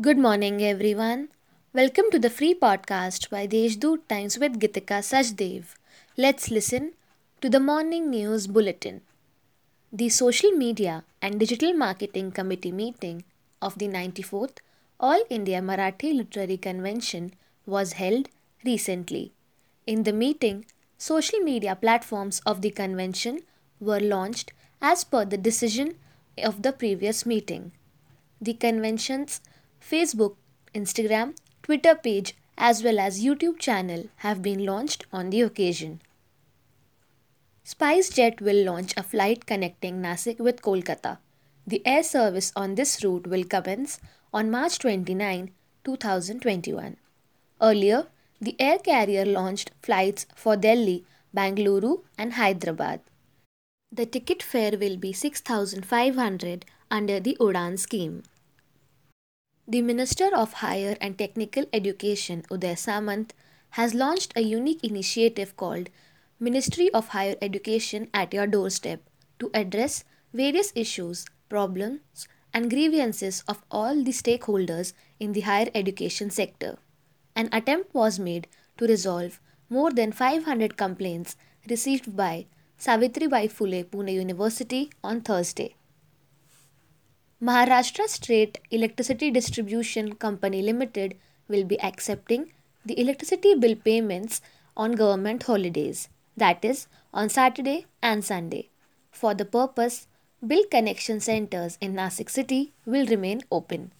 Good morning, everyone. Welcome to the free podcast by Deshdoot Times with Gitika Sajdev. Let's listen to the morning news bulletin. The Social Media and Digital Marketing Committee meeting of the 94th All India Marathi Literary Convention was held recently. In the meeting, social media platforms of the convention were launched as per the decision of the previous meeting. The convention's Facebook, Instagram, Twitter page, as well as YouTube channel have been launched on the occasion. SpiceJet will launch a flight connecting Nasik with Kolkata. The air service on this route will commence on March 29, 2021. Earlier, the air carrier launched flights for Delhi, Bangalore, and Hyderabad. The ticket fare will be 6500 under the Udan scheme. The Minister of Higher and Technical Education, Uday Samant, has launched a unique initiative called Ministry of Higher Education at Your Doorstep to address various issues, problems, and grievances of all the stakeholders in the higher education sector. An attempt was made to resolve more than 500 complaints received by Savitribai Phule Pune University on Thursday. Maharashtra State Electricity Distribution Company Limited will be accepting the electricity bill payments on government holidays, that is, on Saturday and Sunday. For the purpose, bill connection centers in Nasik city will remain open.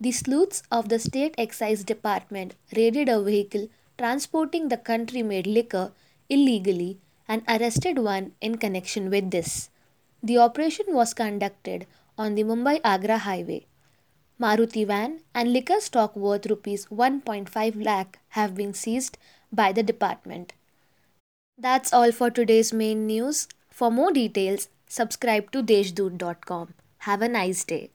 The sleuths of the State Excise Department raided a vehicle transporting the country made liquor illegally and arrested one in connection with this. The operation was conducted on the Mumbai Agra highway. Maruti van and liquor stock worth rupees 1.5 lakh have been seized by the department. That's all for today's main news. For more details, subscribe to deshdoot.com. Have a nice day.